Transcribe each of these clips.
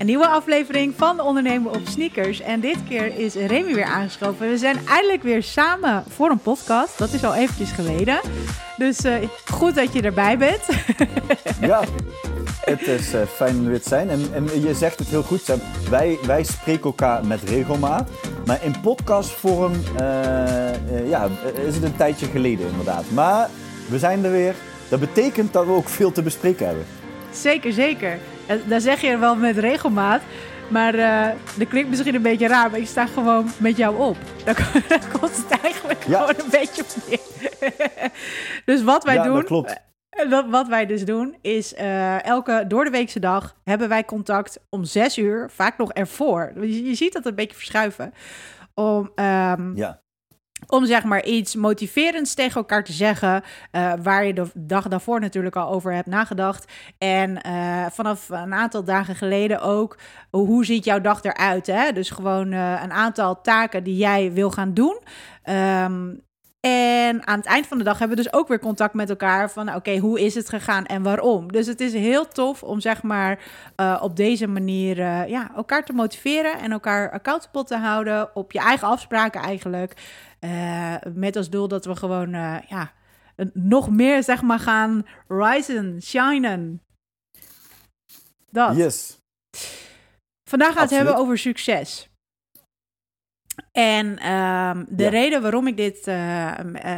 Een nieuwe aflevering van Ondernemen op Sneakers. En dit keer is Remy weer aangeschoven. We zijn eindelijk weer samen voor een podcast. Dat is al eventjes geleden. Dus uh, goed dat je erbij bent. ja, het is uh, fijn om weer te zijn. En, en, je zegt het heel goed, Sam. Wij, wij spreken elkaar met regelmaat. Maar in podcastvorm uh, ja, is het een tijdje geleden inderdaad. Maar we zijn er weer. Dat betekent dat we ook veel te bespreken hebben. Zeker, zeker. Daar zeg je wel met regelmaat. Maar uh, dat klinkt misschien een beetje raar, maar ik sta gewoon met jou op. Daar, komt het eigenlijk gewoon een beetje op neer. dus wat wij ja, doen. Dat klopt. Eh, wat wij dus doen, is uh, elke door de weekse dag hebben wij contact om zes uur, vaak nog ervoor. Je, je ziet dat een beetje verschuiven. Om um, ja om zeg maar iets motiverends tegen elkaar te zeggen, uh, waar je de dag daarvoor natuurlijk al over hebt nagedacht. En uh, vanaf een aantal dagen geleden ook, hoe ziet jouw dag eruit? Hè? Dus gewoon uh, een aantal taken die jij wil gaan doen. Um, en aan het eind van de dag hebben we dus ook weer contact met elkaar van oké, hoe is het gegaan en waarom. Dus het is heel tof om zeg maar op deze manier ja, elkaar te motiveren en elkaar accountable te houden op je eigen afspraken eigenlijk. Uh, met als doel dat we gewoon ja, nog meer zeg maar gaan risen, shinen. Dat. Yes. Vandaag gaan we het hebben over succes. En um, de Ja. reden waarom ik dit uh,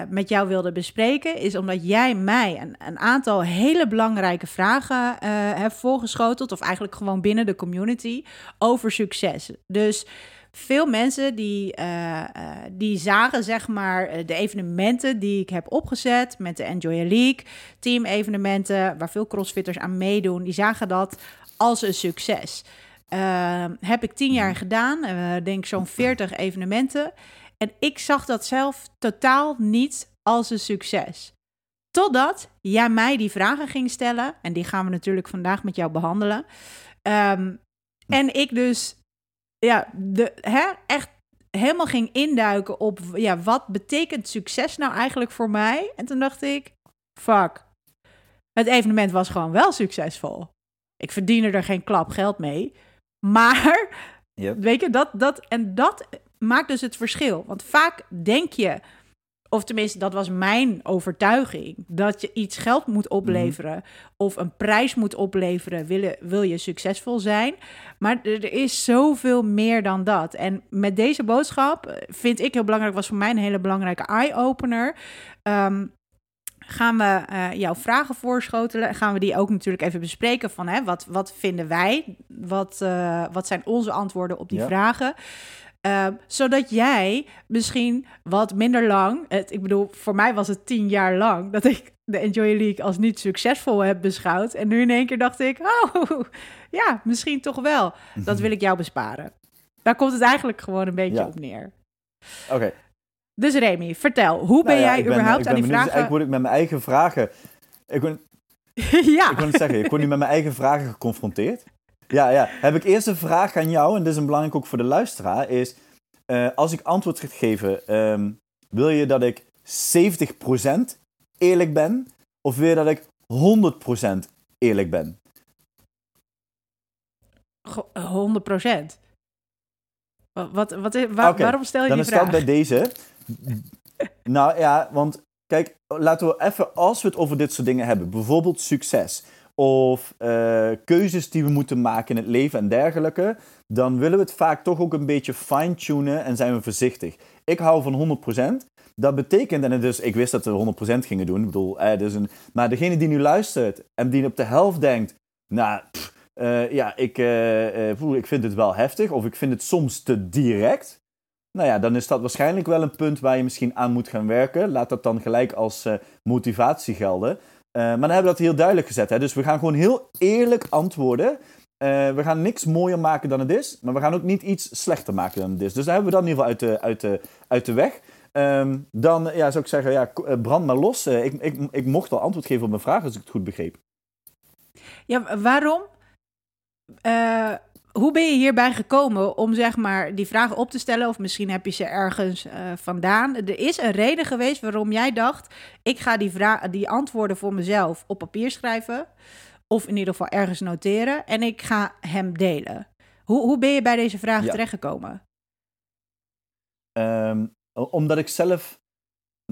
met jou wilde bespreken, is omdat jij mij een, een aantal hele belangrijke vragen uh, hebt voorgeschoteld, of eigenlijk gewoon binnen de community, over succes. Dus veel mensen die, uh, uh, die zagen zeg maar uh, de evenementen die ik heb opgezet met de Enjoy a League, team-evenementen waar veel crossfitters aan meedoen, die zagen dat als een succes. Uh, heb ik tien jaar gedaan, uh, denk zo'n 40 evenementen. En ik zag dat zelf totaal niet als een succes. Totdat jij mij die vragen ging stellen, en die gaan we natuurlijk vandaag met jou behandelen. Um, en ik dus ja, de, hè, echt helemaal ging induiken op ja, wat betekent succes nou eigenlijk voor mij. En toen dacht ik, fuck, het evenement was gewoon wel succesvol. Ik verdiende er geen klap geld mee. Maar, Yep. weet je, dat, dat, en dat maakt dus het verschil. Want vaak denk je, of tenminste, dat was mijn overtuiging, dat je iets geld moet opleveren mm -hmm. of een prijs moet opleveren, wil, wil je succesvol zijn. Maar er, er, is zoveel meer dan dat. En met deze boodschap vind ik heel belangrijk, was voor mij een hele belangrijke eye-opener. Um, gaan we uh, jouw vragen voorschotelen. Gaan we die ook natuurlijk even bespreken van hè, wat, wat vinden wij? Wat, uh, wat zijn onze antwoorden op die ja. vragen? Uh, zodat jij misschien wat minder lang, het, ik bedoel, voor mij was het tien jaar lang dat ik de Enjoy League als niet succesvol heb beschouwd. En nu in één keer dacht ik, oh ja, misschien toch wel. Dat wil ik jou besparen. Daar komt het eigenlijk gewoon een beetje Ja. op neer. Oké. Dus Remy, vertel, hoe ben Nou ja, jij ik ben- überhaupt ik aan ben die benieuwd. vragen... Eigenlijk word ik met mijn eigen vragen... Ik ben, ja, ik wil het zeggen, ik word nu met mijn eigen vragen geconfronteerd. Ja, ja. Heb ik eerst een vraag aan jou, en dit is een belangrijk ook voor de luisteraar, is... eh, als ik antwoord ga geven, ehm, wil je dat ik 70% eerlijk ben? Of wil je dat ik 100% eerlijk ben? Go- 100 procent. Wat, wat, is- waar- waarom stel je Dan die is dat vraag? bij deze. nou ja, want kijk, laten we even, als we het over dit soort dingen hebben, bijvoorbeeld succes of eh, keuzes die we moeten maken in het leven en dergelijke, dan willen we het vaak toch ook een beetje fine-tunen en zijn we voorzichtig. Ik hou van 100%. Dat betekent, en is, ik wist dat we 100% gingen doen, ik bedoel, eh, dus een, maar degene die nu luistert en die op de helft denkt, nou, eh, ja, ik, eh, eh, ik vind het wel heftig of ik vind het soms te direct. Nou ja, dan is dat waarschijnlijk wel een punt waar je misschien aan moet gaan werken. Laat dat dan gelijk als motivatie gelden. Eh, maar dan hebben we dat heel duidelijk gezet. Hè? Dus we gaan gewoon heel eerlijk antwoorden. Eh, we gaan niks mooier maken dan het is. Maar we gaan ook niet iets slechter maken dan het is. Dus daar hebben we dat in ieder geval uit de, uit de, uit de weg. Ehm, dan ja, zou ik zeggen, ja, eh, brand maar los. Ik, ik, ik mocht al antwoord geven op mijn vraag, als ik het goed begreep. Ja, waarom? Hoe ben je hierbij gekomen om zeg maar die vragen op te stellen? Of misschien heb je ze ergens eh, vandaan. Er is een reden geweest waarom jij dacht: ik ga die, die antwoorden voor mezelf op papier schrijven. Of in ieder geval ergens noteren. En ik ga hem delen. Hoe, hoe ben je bij deze vraag terechtgekomen? Um, omdat ik zelf,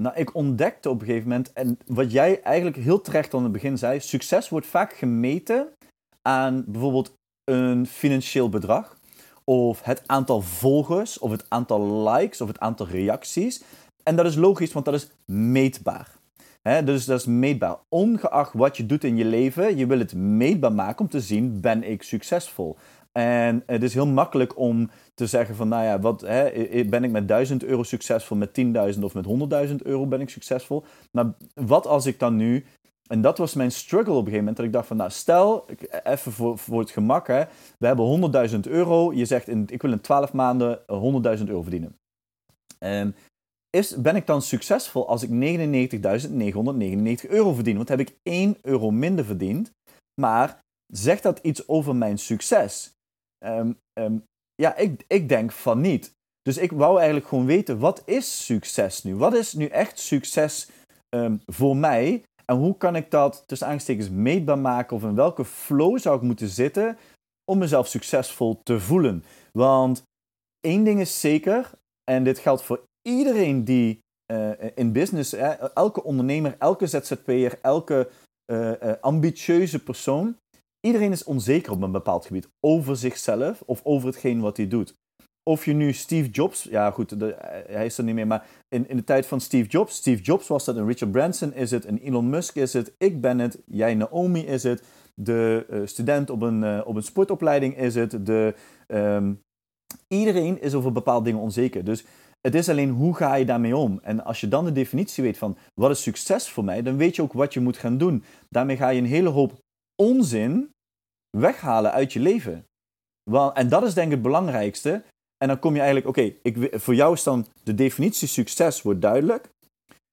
nou, ik ontdekte op een gegeven moment, en wat jij eigenlijk heel terecht aan het begin zei, succes wordt vaak gemeten aan bijvoorbeeld een financieel bedrag, of het aantal volgers, of het aantal likes, of het aantal reacties. En dat is logisch, want dat is meetbaar. dus dat is meetbaar. Ongeacht wat je doet in je leven, je wil het meetbaar maken om te zien, ben ik succesvol? En het is heel makkelijk om te zeggen van, nou ja, wat, hè, ben ik met 1000 euro succesvol, met 10.000 of met 100.000 euro ben ik succesvol. Maar wat als ik dan nu, en dat was mijn struggle op een gegeven moment, dat ik dacht van, nou stel, even voor, voor het gemak, hè, we hebben 100.000 euro, je zegt, in, ik wil in 12 maanden 100.000 euro verdienen. En is, ben ik dan succesvol als ik 99.999 euro verdien? Want heb ik 1 euro minder verdiend, maar zegt dat iets over mijn succes? Um, ja, ik, ik denk van niet. Dus ik wou eigenlijk gewoon weten, wat is succes nu? Wat is nu echt succes voor mij? En hoe kan ik dat tussen aanstekens meetbaar maken? Of in welke flow zou ik moeten zitten om mezelf succesvol te voelen? Want één ding is zeker, en dit geldt voor iedereen die uh, in business, elke ondernemer, elke ZZP'er, elke uh, uh, ambitieuze persoon, Iedereen is onzeker op een bepaald gebied over zichzelf of over hetgeen wat hij doet. Of je nu Steve Jobs, ja goed, hij is er niet meer, maar in, in de tijd van Steve Jobs, Steve Jobs was dat, een Richard Branson is het, een Elon Musk is het, ik ben het, jij Naomi is het, de uh, student op een, uh, op een sportopleiding is het, de, um, iedereen is over bepaalde dingen onzeker. Dus het is alleen hoe ga je daarmee om? En als je dan de definitie weet van wat is succes voor mij, dan weet je ook wat je moet gaan doen. Daarmee ga je een hele hoop onzin weghalen uit je leven. En dat is denk ik het belangrijkste. En dan kom je eigenlijk, oké, voor jou is dan de definitie succes wordt duidelijk.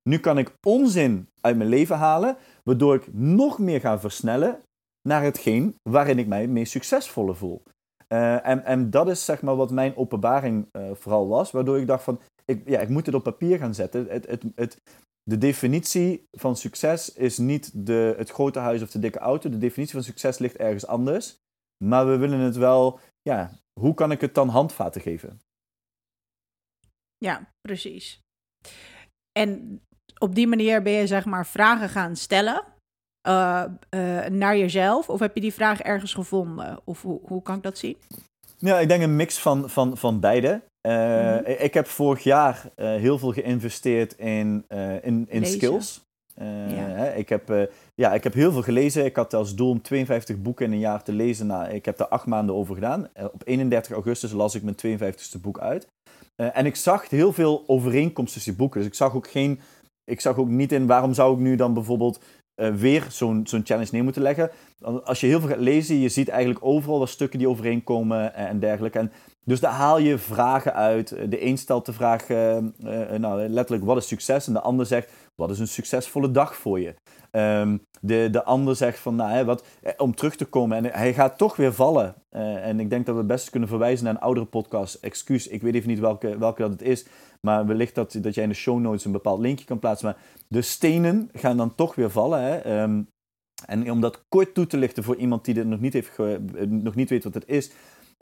Nu kan ik onzin uit mijn leven halen, waardoor ik nog meer ga versnellen naar hetgeen waarin ik mij meest succesvolle voel. Uh, en, en dat is zeg maar wat mijn openbaring uh, vooral was, waardoor ik dacht van, ik, ja, ik moet het op papier gaan zetten. Het, het, het, de definitie van succes is niet de, het grote huis of de dikke auto. De definitie van succes ligt ergens anders. Maar we willen het wel, ja, hoe kan ik het dan handvaten geven? Ja, precies. En op die manier ben je zeg maar vragen gaan stellen uh, uh, naar jezelf? Of heb je die vraag ergens gevonden? Of hoe, hoe kan ik dat zien? Ja, ik denk een mix van, van, van beide. Uh, Ik heb vorig jaar heel veel geïnvesteerd in, in, in skills. Ja. Hè, ik, heb, ja, ik heb heel veel gelezen. Ik had als doel om 52 boeken in een jaar te lezen. Nou, ik heb daar acht maanden over gedaan. op 31 augustus las ik mijn 52e boek uit. en ik zag heel veel overeenkomsten tussen boeken. Dus ik zag ook geen. Ik zag ook niet in waarom zou ik nu dan bijvoorbeeld uh, weer zo'n challenge neer moeten leggen. Als je heel veel gaat lezen, je ziet eigenlijk overal wat stukken die overeenkomen en dergelijke. En dus daar haal je vragen uit. De een stelt de vraag, nou, letterlijk, wat is succes? En de ander zegt, wat is een succesvolle dag voor je? Um, de, de ander zegt van, nou, hè, wat, om terug te komen. En hij gaat toch weer vallen. Uh, en ik denk dat we best kunnen verwijzen naar een oudere podcast. Excuus, ik weet even niet welke, welke dat het is. Maar wellicht dat, dat jij in de show notes een bepaald linkje kan plaatsen. Maar de stenen gaan dan toch weer vallen. Hè? Um, en om dat kort toe te lichten voor iemand die dit nog niet, heeft nog niet weet wat het is.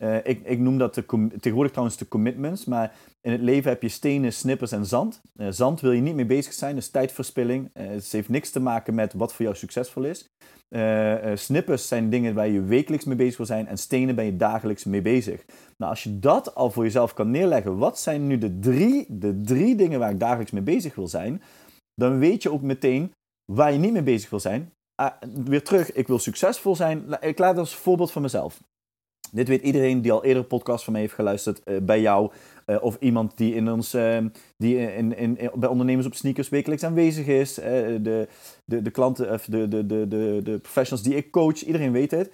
Uh, ik, ik, noem dat tegenwoordig trouwens de commitments, maar in het leven heb je stenen, snippers en zand. Uh, zand wil je niet mee bezig zijn, dat is tijdverspilling. Uh, het heeft niks te maken met wat voor jou succesvol is. snippers zijn dingen waar je wekelijks mee bezig wil zijn en stenen ben je dagelijks mee bezig. Nou, als je dat al voor jezelf kan neerleggen, wat zijn nu de drie, de drie dingen waar ik dagelijks mee bezig wil zijn, dan weet je ook meteen waar je niet mee bezig wil zijn. Ah, weer terug, ik wil succesvol zijn. Ik laat dat als voorbeeld van mezelf. Dit weet iedereen die al eerder een podcast van mij heeft geluisterd uh, bij jou. Uh, of iemand die, in ons, uh, die in, in, bij ondernemers op sneakers wekelijks aanwezig is. de, de, de klanten, of de, de, de, de, professionals die ik coach, iedereen weet het.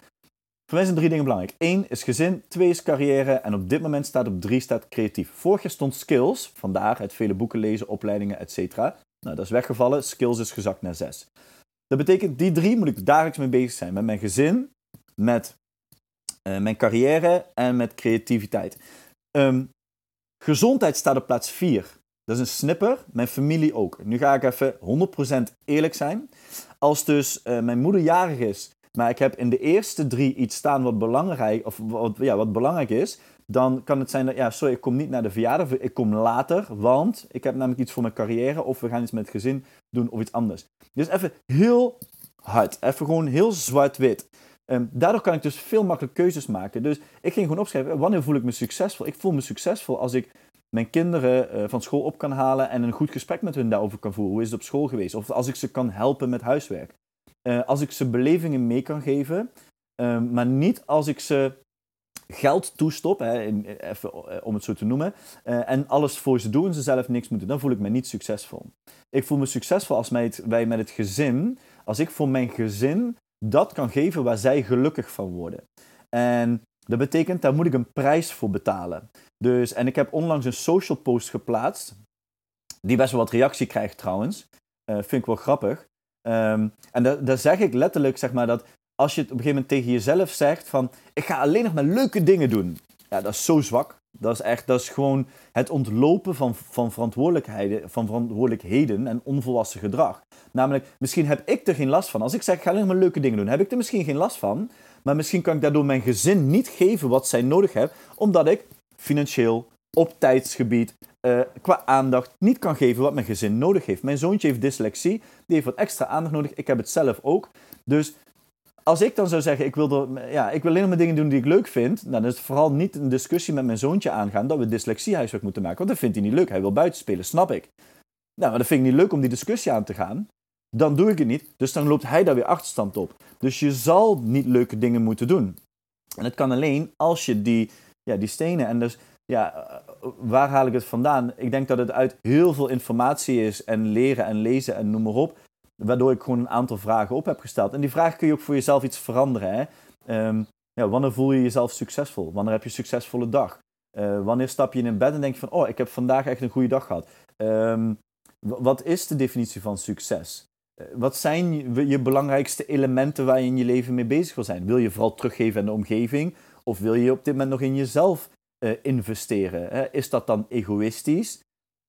Voor mij zijn drie dingen belangrijk. Eén is gezin, twee is carrière en op dit moment staat op drie staat creatief. Vorig jaar stond skills, vandaag uit vele boeken lezen, opleidingen, etc. Nou, dat is weggevallen. Skills is gezakt naar zes. Dat betekent, die drie moet ik dagelijks mee bezig zijn. Met mijn gezin, met mijn carrière en met creativiteit. Um, gezondheid staat op plaats 4. Dat is een snipper, mijn familie ook. Nu ga ik even 100% eerlijk zijn. Als dus uh, mijn moeder jarig is Maar ik heb in de eerste drie iets staan wat belangrijk, of wat, ja, wat belangrijk is. Dan kan het zijn dat, ja, sorry, ik kom niet naar de verjaardag. Ik kom later, want ik heb namelijk iets voor mijn carrière. Of we gaan iets met het gezin doen of iets anders. Dus even heel hard. Even gewoon heel zwart-wit. Um, daardoor kan ik dus veel makkelijker keuzes maken. Dus ik ging gewoon opschrijven, wanneer voel ik me succesvol? Ik voel me succesvol als ik mijn kinderen uh, van school op kan halen en een goed gesprek met hun daarover kan voeren. Hoe is het op school geweest? Of als ik ze kan helpen met huiswerk. Uh, als ik ze belevingen mee kan geven, uh, maar niet als ik ze geld toestop, hè, in, even eh, om het zo te noemen, en alles voor ze doen en ze zelf niks moeten. Dan voel ik me niet succesvol. Ik voel me succesvol als wij met het gezin, als ik voor mijn gezin dat kan geven waar zij gelukkig van worden. En dat betekent, daar moet ik een prijs voor betalen. Dus, en ik heb onlangs een social post geplaatst, die best wel wat reactie krijgt trouwens. Uh, vind ik wel grappig. Um, en daar zeg ik letterlijk, zeg maar, dat als je het op een gegeven moment tegen jezelf zegt van, ik ga alleen nog maar leuke dingen doen. Ja, dat is zo zwak. Dat is echt, dat is gewoon het ontlopen van, van, verantwoordelijkheden, van verantwoordelijkheden en onvolwassen gedrag. Namelijk, misschien heb ik er geen last van. Als ik zeg, ik ga alleen maar leuke dingen doen, heb ik er misschien geen last van. Maar misschien kan ik daardoor mijn gezin niet geven wat zij nodig hebben, omdat ik financieel, op tijdsgebied, uh, qua aandacht niet kan geven wat mijn gezin nodig heeft. Mijn zoontje heeft dyslexie, die heeft wat extra aandacht nodig. Ik heb het zelf ook. Dus als ik dan zou zeggen, ik wil, er, ja, ik wil alleen maar dingen doen die ik leuk vind, dan is het vooral niet een discussie met mijn zoontje aangaan dat we dyslexiehuiswerk moeten maken. Want dat vindt hij niet leuk. Hij wil buiten spelen, snap ik. Nou, maar dat vind ik niet leuk om die discussie aan te gaan. Dan doe ik het niet. Dus dan loopt hij daar weer achterstand op. Dus je zal niet leuke dingen moeten doen. En het kan alleen als je die, ja, die stenen. En dus, ja, eh, waar haal ik het vandaan? Ik denk dat het uit heel veel informatie is en leren en lezen en noem maar op. Waardoor ik gewoon een aantal vragen op heb gesteld. En die vraag kun je ook voor jezelf iets veranderen. Hè? Um, ja, wanneer voel je jezelf succesvol? Wanneer heb je een succesvolle dag? Uh, wanneer stap je in bed en denk je van, oh, ik heb vandaag echt een goede dag gehad. Um, wat is de definitie van succes? Uh, wat zijn je, belangrijkste elementen waar je in je leven mee bezig wil zijn? Wil je vooral teruggeven aan de omgeving? Of wil je op dit moment nog in jezelf uh, investeren? Hè? Is dat dan egoïstisch?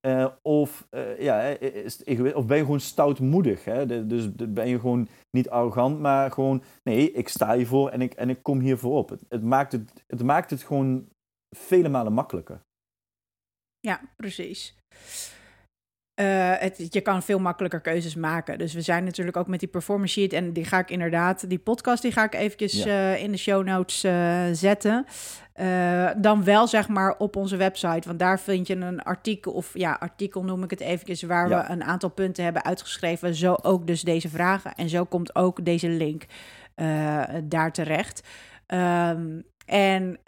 Uh, of, uh, ja, is of ben je gewoon stoutmoedig? Hè? dus ben je gewoon niet arrogant, maar gewoon, nee, ik sta hiervoor en ik, en ik kom hiervoor op. Het, maakt het, het maakt het gewoon vele malen makkelijker. Ja, precies. Uh, het, je kan veel makkelijker keuzes maken. Dus we zijn natuurlijk ook met die performance sheet. En die ga ik inderdaad, die podcast, die ga ik eventjes ja. uh, in de show notes uh, zetten. dan wel zeg maar op onze website. Want daar vind je een artikel, of ja, artikel noem ik het eventjes, waar ja. we een aantal punten hebben uitgeschreven. Zo ook dus deze vragen. En zo komt ook deze link daar terecht. Um, en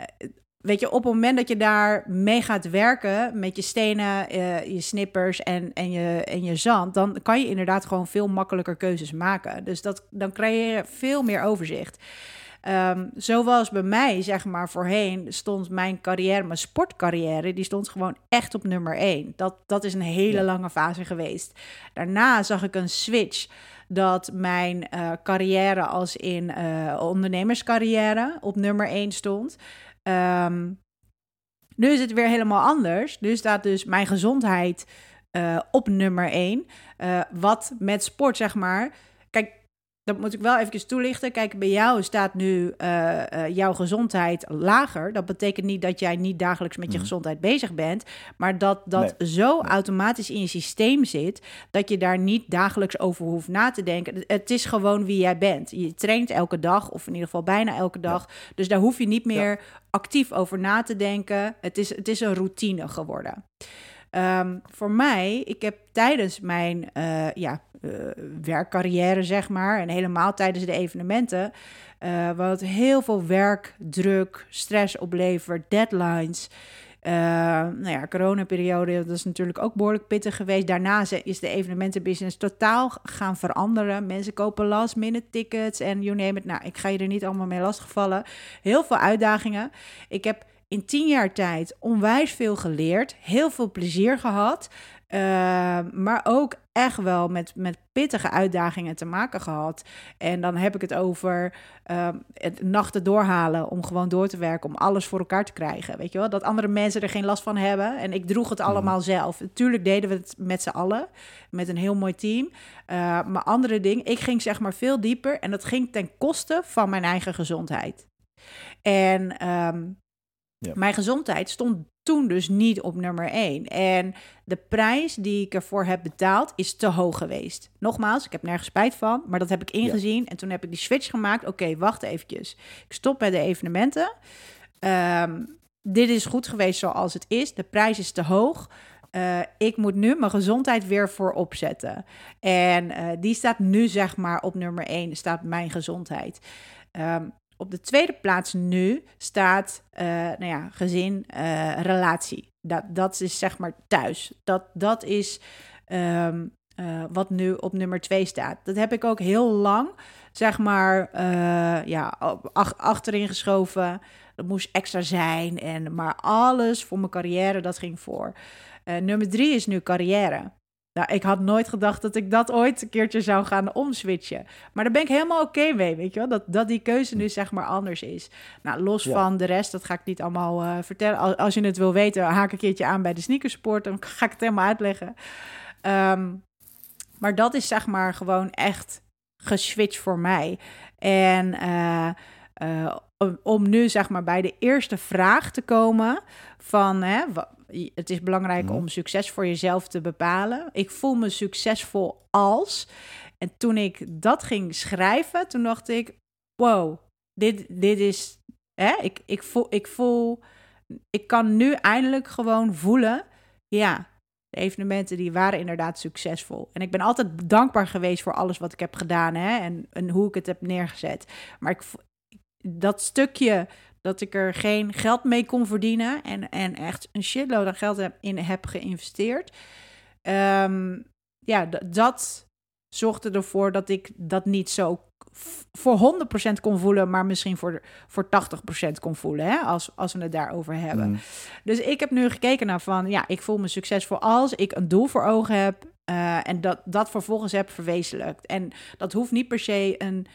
weet je, op het moment dat je daar mee gaat werken met je stenen, uh, je snippers en, en, je, en je zand, dan kan je inderdaad gewoon veel makkelijker keuzes maken. Dus dat, dan krijg je veel meer overzicht. Um, zoals bij mij, zeg maar, voorheen stond mijn carrière, mijn sportcarrière, die stond gewoon echt op nummer één. Dat, dat is een hele lange fase geweest. Daarna zag ik een switch dat mijn uh, carrière als in uh, ondernemerscarrière op nummer één stond. Um, nu is het weer helemaal anders. Nu staat dus mijn gezondheid uh, op nummer 1. Uh, wat met sport, zeg maar. Dat moet ik wel even toelichten. Kijk, bij jou staat nu uh, uh, jouw gezondheid lager. Dat betekent niet dat jij niet dagelijks met je mm. gezondheid bezig bent, maar dat dat nee. zo nee. automatisch in je systeem zit dat je daar niet dagelijks over hoeft na te denken. Het is gewoon wie jij bent. Je traint elke dag, of in ieder geval bijna elke dag. Ja. Dus daar hoef je niet meer ja. actief over na te denken. Het is, het is een routine geworden. Um, voor mij, ik heb tijdens mijn uh, ja, werkcarrière, zeg maar, en helemaal tijdens de evenementen, uh, wat heel veel werk, druk, stress oplevert, deadlines. Uh, nou ja, coronaperiode, dat is natuurlijk ook behoorlijk pittig geweest. Daarna is de evenementenbusiness totaal gaan veranderen. Mensen kopen last minute tickets en you name it. Nou, ik ga je er niet allemaal mee lastigvallen. Heel veel uitdagingen. Ik heb in tien jaar tijd onwijs veel geleerd, heel veel plezier gehad. Maar ook echt wel met, met pittige uitdagingen te maken gehad. En dan heb ik het over ehm, het nachten doorhalen om gewoon door te werken, om alles voor elkaar te krijgen. Weet je wel, dat andere mensen er geen last van hebben. En ik droeg het mhm. allemaal zelf. Natuurlijk deden we het met z'n allen, met een heel mooi team. Uh, maar andere dingen, ik ging zeg maar veel dieper en dat ging ten koste van mijn eigen gezondheid. En ehm, ja. mijn gezondheid stond toen dus niet op nummer 1. En de prijs die ik ervoor heb betaald is te hoog geweest. Nogmaals, ik heb nergens spijt van, maar dat heb ik ingezien. En toen heb ik die switch gemaakt. Oké, wacht eventjes. Ik stop bij de evenementen. Ehm, dit is goed geweest zoals het is. De prijs is te hoog. Uh, ik moet nu mijn gezondheid weer voorop zetten. En uh, die staat nu zeg maar op nummer 1, staat mijn gezondheid. Um, op de tweede plaats nu staat uh, nou ja, gezin, uh, relatie. Dat, dat is zeg maar thuis. Dat, dat is um, uh, wat nu op nummer twee staat. Dat heb ik ook heel lang, zeg maar, ja, ach, achterin geschoven. Dat moest extra zijn. En, maar alles voor mijn carrière, dat ging voor. nummer drie is nu carrière. Nou, ik had nooit gedacht dat ik dat ooit een keertje zou gaan omswitchen. Maar daar ben ik helemaal oké mee, weet je wel. Dat, dat die keuze nu zeg maar anders is. Nou, los van de rest, dat ga ik niet allemaal uh, vertellen. Als, als, je het wil weten, haak een keertje aan bij de sneakersport. Dan ga ik het helemaal uitleggen. Um, maar dat is zeg maar gewoon echt geswitcht voor mij. En uh, uh, om, om nu zeg maar bij de eerste vraag te komen van... Hè, het is belangrijk mhm. om succes voor jezelf te bepalen. Ik voel me succesvol als. En toen ik dat ging schrijven, toen dacht ik: wow, dit, dit is. Hè? Ik, ik, voel, ik voel. Ik kan nu eindelijk gewoon voelen. Ja, de evenementen die waren inderdaad succesvol. En ik ben altijd dankbaar geweest voor alles wat ik heb gedaan hè? En, en hoe ik het heb neergezet. Maar ik, dat stukje dat ik er geen geld mee kon verdienen en, en echt een shitload aan geld heb, in heb geïnvesteerd. Um, ja, dat zorgde ervoor dat ik dat niet zo voor 100% kon voelen, maar misschien voor, voor 80% kon voelen, hè, als, als we het daarover hebben. Mm. Dus ik heb nu gekeken naar van, ja, ik voel me succesvol als ik een doel voor ogen heb uh, en dat, dat vervolgens heb verwezenlijkt. En dat hoeft niet per se een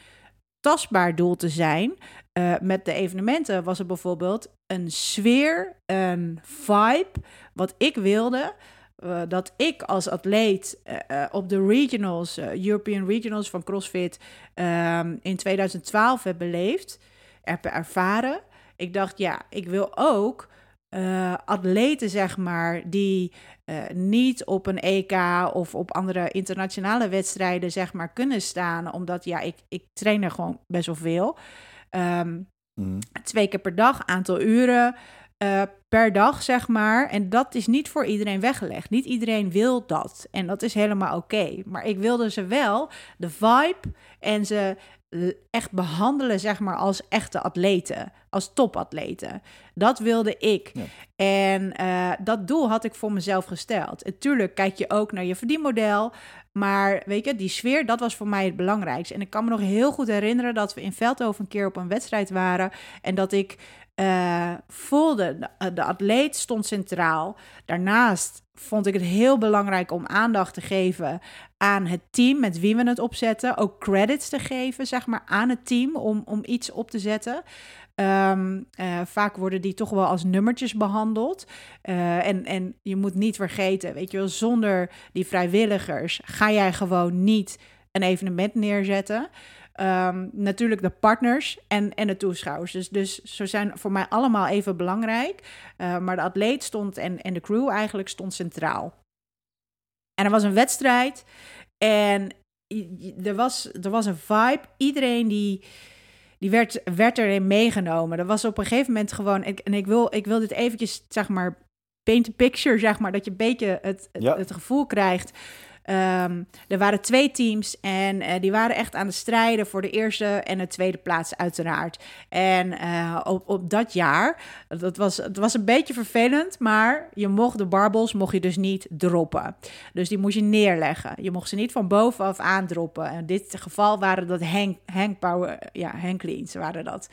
tastbaar doel te zijn. Uh, met de evenementen was het bijvoorbeeld een sfeer, een vibe, wat ik wilde. Uh, dat ik als atleet uh, op de regionals, European Regionals van CrossFit um, in 2012 heb beleefd, heb ervaren. Ik dacht, ja, ik wil ook atleten, zeg maar, die uh, niet op een EK of op andere internationale wedstrijden zeg maar kunnen staan. Omdat ja, ik, ik train er gewoon best wel veel. Um, mm. Twee keer per dag, aantal uren uh, per dag zeg maar. En dat is niet voor iedereen weggelegd. Niet iedereen wil dat. En dat is helemaal oké. Maar ik wilde ze wel de vibe en ze echt behandelen, zeg maar, als echte atleten, als topatleten. Dat wilde ik. En uh, dat doel had ik voor mezelf gesteld. En tuurlijk kijk je ook naar je verdienmodel, maar weet je, die sfeer, dat was voor mij het belangrijkste. En ik kan me nog heel goed herinneren dat we in Veldhoven een keer op een wedstrijd waren en dat ik uh, voelde, de, de atleet stond centraal. Daarnaast vond ik het heel belangrijk om aandacht te geven aan het team met wie we het opzetten. Ook credits te geven, zeg maar, aan het team om, om iets op te zetten. Um, uh, vaak worden die toch wel als nummertjes behandeld. En, en je moet niet vergeten, weet je wel, zonder die vrijwilligers ga jij gewoon niet een evenement neerzetten. Um, natuurlijk de partners en, en de toeschouwers. Dus, dus ze zijn voor mij allemaal even belangrijk. Uh, maar de atleet stond en, en de crew eigenlijk stond centraal. En er was een wedstrijd en er was, er was een vibe. Iedereen die, die werd, werd erin meegenomen. Er was op een gegeven moment gewoon... En ik wil, ik wil dit eventjes, zeg maar, paint a picture, zeg maar... dat je een beetje het, het, het gevoel krijgt Um, er waren twee teams en uh, die waren echt aan het strijden voor de eerste en de tweede plaats uiteraard. En uh, op, op dat jaar, dat was, het was een beetje vervelend, maar je mocht de barbels mocht je dus niet droppen. Dus die moest je neerleggen. Je mocht ze niet van bovenaf aandroppen. In dit geval waren dat hang, hang power, ja, hang cleans waren dat.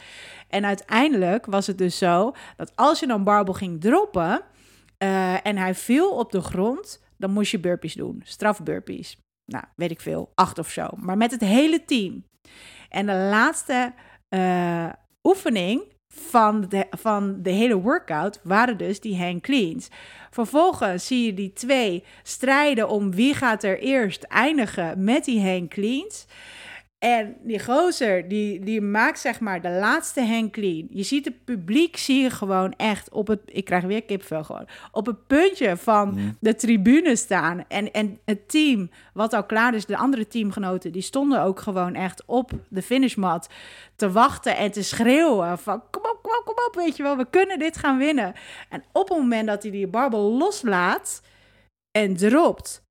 En uiteindelijk was het dus zo dat als je een barbel ging droppen uh, en hij viel op de grond dan moest je burpees doen. Strafburpees. Nou, weet ik veel, acht of zo. Maar met het hele team. En de laatste uh, oefening van de, van de hele workout waren dus die hang cleans. Vervolgens zie je die twee strijden om wie gaat er eerst eindigen met die hang cleans. En die gozer, die, die maakt zeg maar de laatste hang clean. Je ziet het publiek, zie je gewoon echt op het... Ik krijg weer kipvel gewoon. Op het puntje van mm. de tribune staan. En, en het team, wat al klaar is, de andere teamgenoten... die stonden ook gewoon echt op de finishmat te wachten en te schreeuwen van... Kom op, kom op, kom op, weet je wel, we kunnen dit gaan winnen. En op het moment dat hij die barbel loslaat en dropt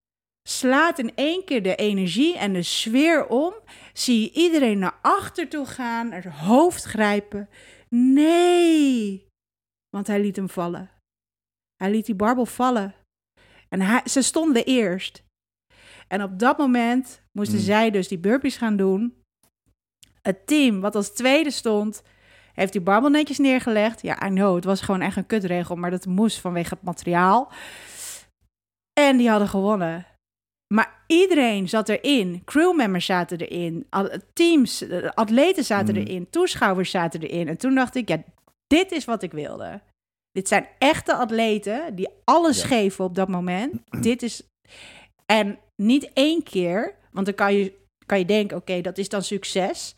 slaat in één keer de energie en de sfeer om. Zie je iedereen naar achter toe gaan, het hoofd grijpen. Nee, want hij liet hem vallen. Hij liet die barbel vallen. En hij, ze stonden eerst. En op dat moment moesten hmm. zij dus die burpees gaan doen. Het team wat als tweede stond, heeft die barbel netjes neergelegd. Ja, I know, het was gewoon echt een kutregel, maar dat moest vanwege het materiaal. En die hadden gewonnen. Maar iedereen zat erin. Crewmembers zaten erin. Teams, atleten zaten mm. erin. Toeschouwers zaten erin. En toen dacht ik, ja, dit is wat ik wilde. Dit zijn echte atleten die alles geven op dat moment. dit is. En niet één keer, want dan kan je, kan je denken: oké, dat is dan succes.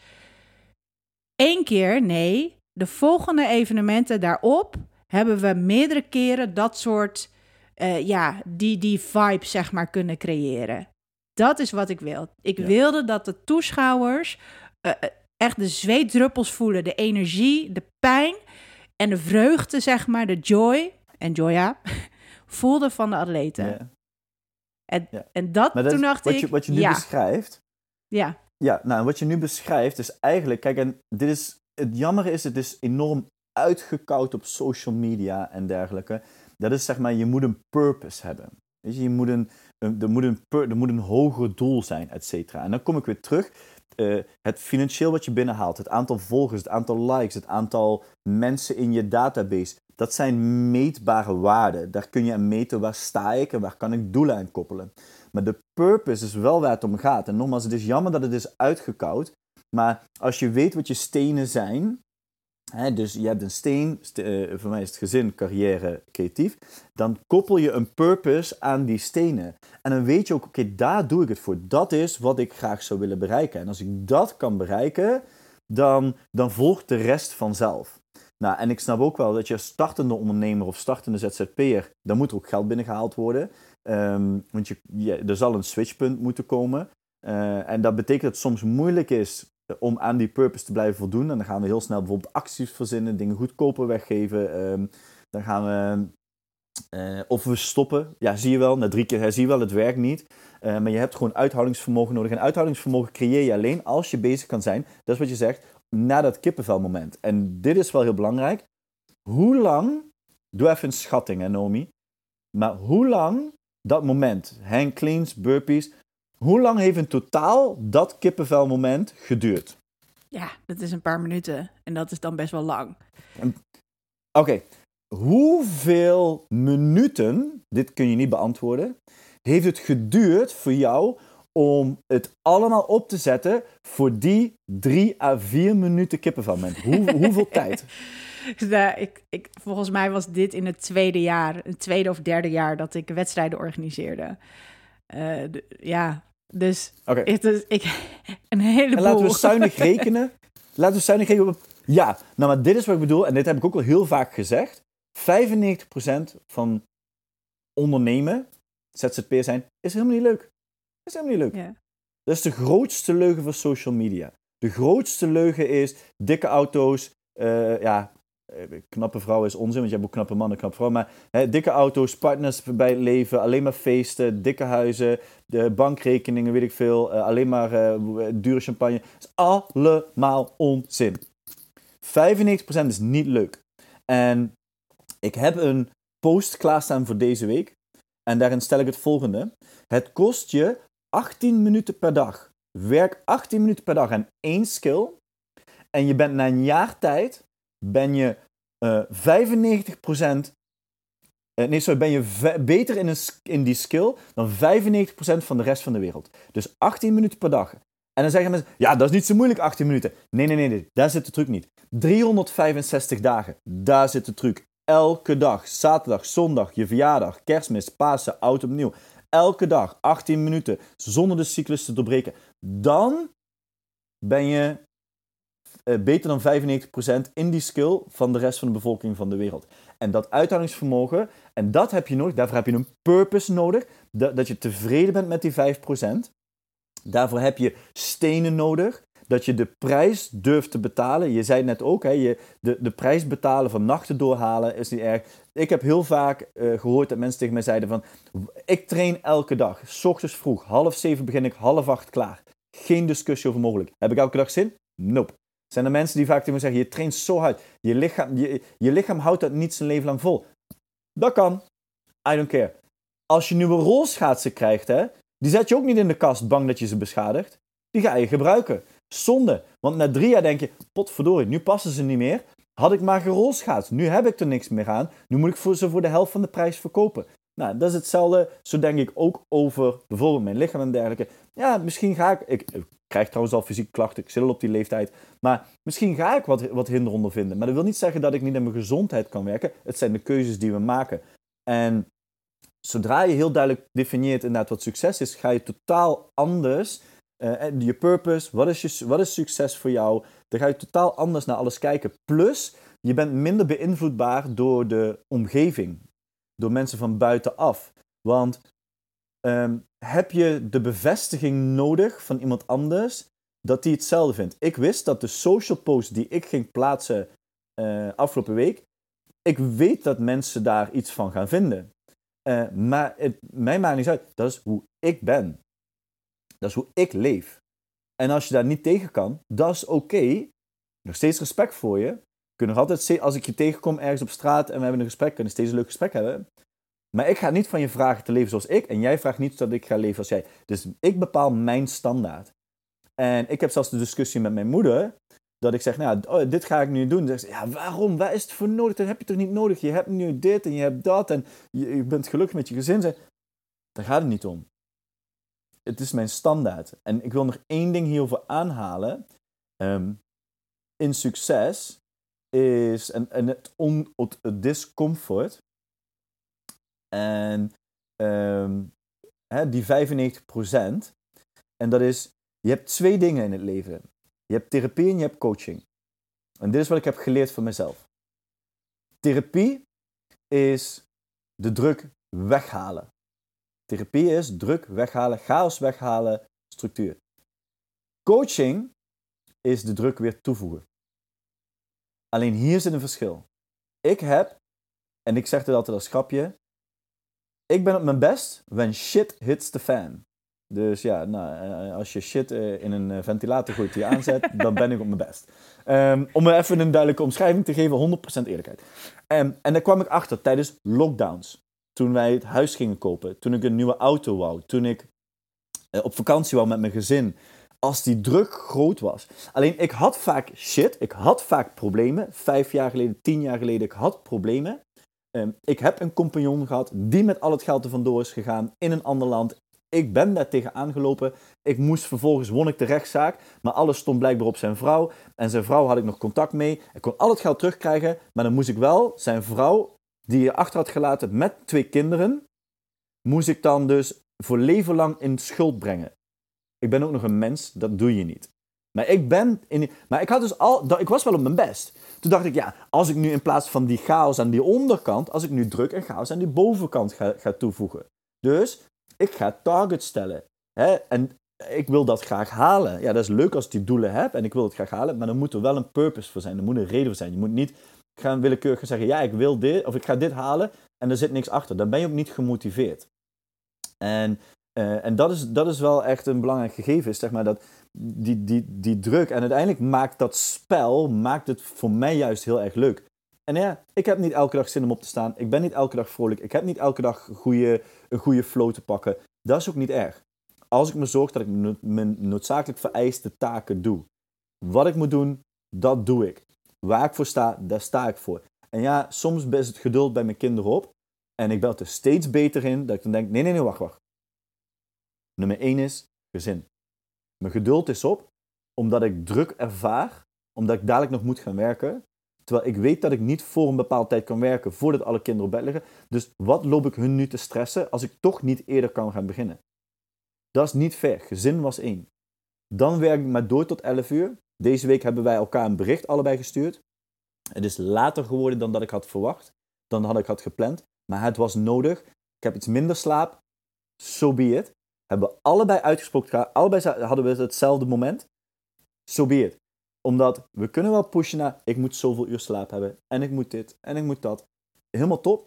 Eén keer, nee. De volgende evenementen daarop hebben we meerdere keren dat soort uh, ja, die, die vibe zeg maar kunnen creëren. Dat is wat ik wil. Ik wilde dat de toeschouwers uh, echt de zweetdruppels voelen, de energie, de pijn en de vreugde, zeg maar, de joy en joya voelden van de atleten. Ja. En, en dat, toen dacht wat ik... Je, wat je nu beschrijft... Ja. Ja, nou, wat je nu beschrijft is eigenlijk... Kijk, en dit is... Het jammer is, het is enorm uitgekoud op social media en dergelijke. Dat is zeg maar, je moet een purpose hebben. Je, moet een, er, moet een, er moet een hoger doel zijn, et cetera. En dan kom ik weer terug. Uh, het financieel wat je binnenhaalt, het aantal volgers, het aantal likes, het aantal mensen in je database, dat zijn meetbare waarden. Daar kun je aan meten waar sta ik en waar kan ik doelen aan koppelen. Maar de purpose is wel waar het om gaat. En nogmaals, het is jammer dat het is uitgekoud. Maar als je weet wat je stenen zijn, dus je hebt een steen, uh, voor mij is het gezin, carrière, creatief. Dan koppel je een purpose aan die stenen. En dan weet je ook, oké, daar doe ik het voor. Dat is wat ik graag zou willen bereiken. En als ik dat kan bereiken, dan, dan volgt de rest vanzelf. Nou, en ik snap ook wel dat je startende ondernemer of startende ZZP'er, dan moet er ook geld binnengehaald worden. Um, want je, er zal een switchpunt moeten komen. Uh, en dat betekent dat het soms moeilijk is om aan die purpose te blijven voldoen. En dan gaan we heel snel bijvoorbeeld acties verzinnen, dingen goedkoper weggeven. Ehm, dan gaan we. Uh, of we stoppen. Ja, zie je wel, na drie keer zie je wel, het werkt niet. Uh, maar je hebt gewoon uithoudingsvermogen nodig. En uithoudingsvermogen creëer je alleen als je bezig kan zijn. Dat is wat je zegt, na dat kippenvelmoment. En dit is wel heel belangrijk. Hoe lang, doe even een schatting hè Nomi. Maar hoe lang dat moment, hang cleans, burpees, hoe lang heeft in totaal dat kippenvelmoment geduurd? Ja, dat is een paar minuten. En dat is dan best wel lang. Oké, hoeveel minuten, dit kun je niet beantwoorden, heeft het geduurd voor jou om het allemaal op te zetten voor die drie à vier minuten kippenvelmoment? Hoe, hoeveel tijd? Nou, ik, ik, volgens mij was dit in het tweede jaar, het tweede of derde jaar dat ik wedstrijden organiseerde. Uh, ja, dus okay. het is ik, een heleboel. En laten we zuinig rekenen. laten we zuinig rekenen op... Ja, nou maar dit is wat ik bedoel. En dit heb ik ook al heel vaak gezegd. 95% van ondernemen, ZZP zijn, is helemaal niet leuk. Is helemaal niet leuk. Ja. Dat is de grootste leugen van social media. De grootste leugen is dikke auto's, uh, ja, eh, knappe vrouw is onzin, want je hebt ook knappe mannen, knappe vrouwen. Maar hè, dikke auto's, partners bij het leven, alleen maar feesten, dikke huizen, de bankrekeningen, weet ik veel. Uh, alleen maar dure champagne. Dat is allemaal onzin. 95% is niet leuk. En ik heb een post klaarstaan voor deze week. En daarin stel ik het volgende. Het kost je 18 minuten per dag. Werk 18 minuten per dag aan één skill. En je bent na een jaar tijd ben je uh, eh, 95% Uh, nee, sorry, ben je beter in, een, in die skill dan 95% van de rest van de wereld. Dus 18 minuten per dag. En dan zeggen mensen, ja, dat is niet zo moeilijk, 18 minuten. Nee, nee, nee, nee, daar zit de truc niet. 365 dagen, daar zit de truc. Elke dag, zaterdag, zondag, je verjaardag, kerstmis, Pasen, oud opnieuw. Elke dag, 18 minuten, zonder de cyclus te doorbreken. Dan ben je beter dan 95% in die skill van de rest van de bevolking van de wereld. En dat uithoudingsvermogen, en dat heb je nodig, daarvoor heb je een purpose nodig, dat, dat je tevreden bent met die 5%. Daarvoor heb je stenen nodig, dat je de prijs durft te betalen. Je zei net ook, hè, je, de, de prijs betalen van nachten doorhalen is niet erg. Ik heb heel vaak uh, gehoord dat mensen tegen mij zeiden van... Ik train elke dag, s ochtends vroeg, half zeven begin ik, half acht klaar. Geen discussie over mogelijk. Heb ik elke dag zin? Nope. Zijn er mensen die vaak tegen me zeggen, je traint zo hard, je lichaam, je, je lichaam houdt dat niet zijn leven lang vol. Dat kan. I don't care. Als je nieuwe rolschaatsen krijgt, hè, die zet je ook niet in de kast bang dat je ze beschadigt. Die ga je gebruiken. Zonde. Want na drie jaar denk je, potverdorie, nu passen ze niet meer. Had ik maar gerolschaatst. Nu heb ik er niks meer aan. Nu moet ik voor ze voor de helft van de prijs verkopen. Nou, dat is hetzelfde. Zo denk ik ook over bijvoorbeeld mijn lichaam en dergelijke. Ja, misschien ga ik, ik krijg trouwens al fysieke klachten, ik zit al op die leeftijd. Maar misschien ga ik wat, wat hinder ondervinden. Maar dat wil niet zeggen dat ik niet aan mijn gezondheid kan werken. Het zijn de keuzes die we maken. En zodra je heel duidelijk definieert inderdaad wat succes is, ga je totaal anders. Uh, je purpose, wat is, wat is succes voor jou? Dan ga je totaal anders naar alles kijken. Plus, je bent minder beïnvloedbaar door de omgeving, door mensen van buitenaf. Want Ehm, heb je de bevestiging nodig van iemand anders dat die hetzelfde vindt? Ik wist dat de social post die ik ging plaatsen uh, afgelopen week, ik weet dat mensen daar iets van gaan vinden. Uh, maar het, mij maakt niet uit. Dat is hoe ik ben. Dat is hoe ik leef. En als je daar niet tegen kan, dat is oké. Nog steeds respect voor je. Kun nog altijd, als ik je tegenkom ergens op straat en we hebben een gesprek, kunnen steeds een leuk gesprek hebben. Maar ik ga niet van je vragen te leven zoals ik en jij vraagt niet dat ik ga leven als jij. Dus ik bepaal mijn standaard. En ik heb zelfs de discussie met mijn moeder, dat ik zeg, nou, oh, dit ga ik nu doen. Dan zegt ze, ja, waarom? Waar is het voor nodig? Dat heb je toch niet nodig? Je hebt nu dit en je hebt dat en je, bent gelukkig met je gezin. Daar gaat het niet om. Het is mijn standaard. En ik wil nog één ding hierover aanhalen. Um, in succes is, en, en het, on, het discomfort en um, hè, die 95%. En dat is, je hebt twee dingen in het leven. Je hebt therapie en je hebt coaching. En dit is wat ik heb geleerd van mezelf. Therapie is de druk weghalen. Therapie is druk weghalen, chaos weghalen, structuur. Coaching is de druk weer toevoegen. Alleen hier zit een verschil. Ik heb, en ik zeg dit altijd als grapje, ik ben op mijn best when shit hits the fan. Dus ja, nou, eh, als je shit eh, in een eh, ventilator gooit die je aanzet, dan ben ik op mijn best. Um, om even een duidelijke omschrijving te geven, 100% eerlijkheid. Um, en daar kwam ik achter tijdens lockdowns. Toen wij het huis gingen kopen, toen ik een nieuwe auto wou, toen ik uh, op vakantie wou met mijn gezin. Als die druk groot was. Alleen ik had vaak shit, ik had vaak problemen. Vijf jaar geleden, tien jaar geleden, ik had problemen. Ehm, ik heb een compagnon gehad die met al het geld er vandoor is gegaan in een ander land. Ik ben daar tegen aangelopen. Ik moest vervolgens, won ik de rechtszaak, maar alles stond blijkbaar op zijn vrouw. En zijn vrouw had ik nog contact mee. Ik kon al het geld terugkrijgen, maar dan moest ik wel zijn vrouw, die je achter had gelaten met twee kinderen, moest ik dan dus voor leven lang in schuld brengen. Ik ben ook nog een mens, dat doe je niet. Maar ik ben in, maar ik had dus al, ik was wel op mijn best. Toen dacht ik, ja, als ik nu in plaats van die chaos aan die onderkant, als ik nu druk en chaos aan die bovenkant ga, ga toevoegen. Dus ik ga targets stellen. Hè? En ik wil dat graag halen. Ja, dat is leuk als ik die doelen heb en ik wil het graag halen, maar dan moet er wel een purpose voor zijn. Er moet een reden voor zijn. Je moet niet gaan willekeurig zeggen, ja, ik wil dit, of ik ga dit halen en er zit niks achter. Dan ben je ook niet gemotiveerd. En, uh, en dat, is, dat is wel echt een belangrijk gegeven, zeg maar dat die, die, die druk. En uiteindelijk maakt dat spel maakt het voor mij juist heel erg leuk. En ja, ik heb niet elke dag zin om op te staan. Ik ben niet elke dag vrolijk. Ik heb niet elke dag goede, een goede flow te pakken. Dat is ook niet erg. Als ik me zorg dat ik mijn noodzakelijk vereiste taken doe. Wat ik moet doen, dat doe ik. Waar ik voor sta, daar sta ik voor. En ja, soms is het geduld bij mijn kinderen op. En ik ben er steeds beter in dat ik dan denk, nee, nee, nee, wacht, wacht. Nummer één is gezin. Mijn geduld is op, omdat ik druk ervaar, omdat ik dadelijk nog moet gaan werken. Terwijl ik weet dat ik niet voor een bepaalde tijd kan werken voordat alle kinderen op bed liggen. Dus wat loop ik hun nu te stressen als ik toch niet eerder kan gaan beginnen? Dat is niet fair. Gezin was één. Dan werk ik maar door tot 11 uur. Deze week hebben wij elkaar een bericht allebei gestuurd. Het is later geworden dan dat ik had verwacht. Dan had ik had gepland. Maar het was nodig. Ik heb iets minder slaap. So be it. Hebben we allebei uitgesproken. Allebei hadden we hetzelfde moment. So be it. Omdat we kunnen wel pushen naar ik moet zoveel uur slaap hebben. En ik moet dit. En ik moet dat. Helemaal top.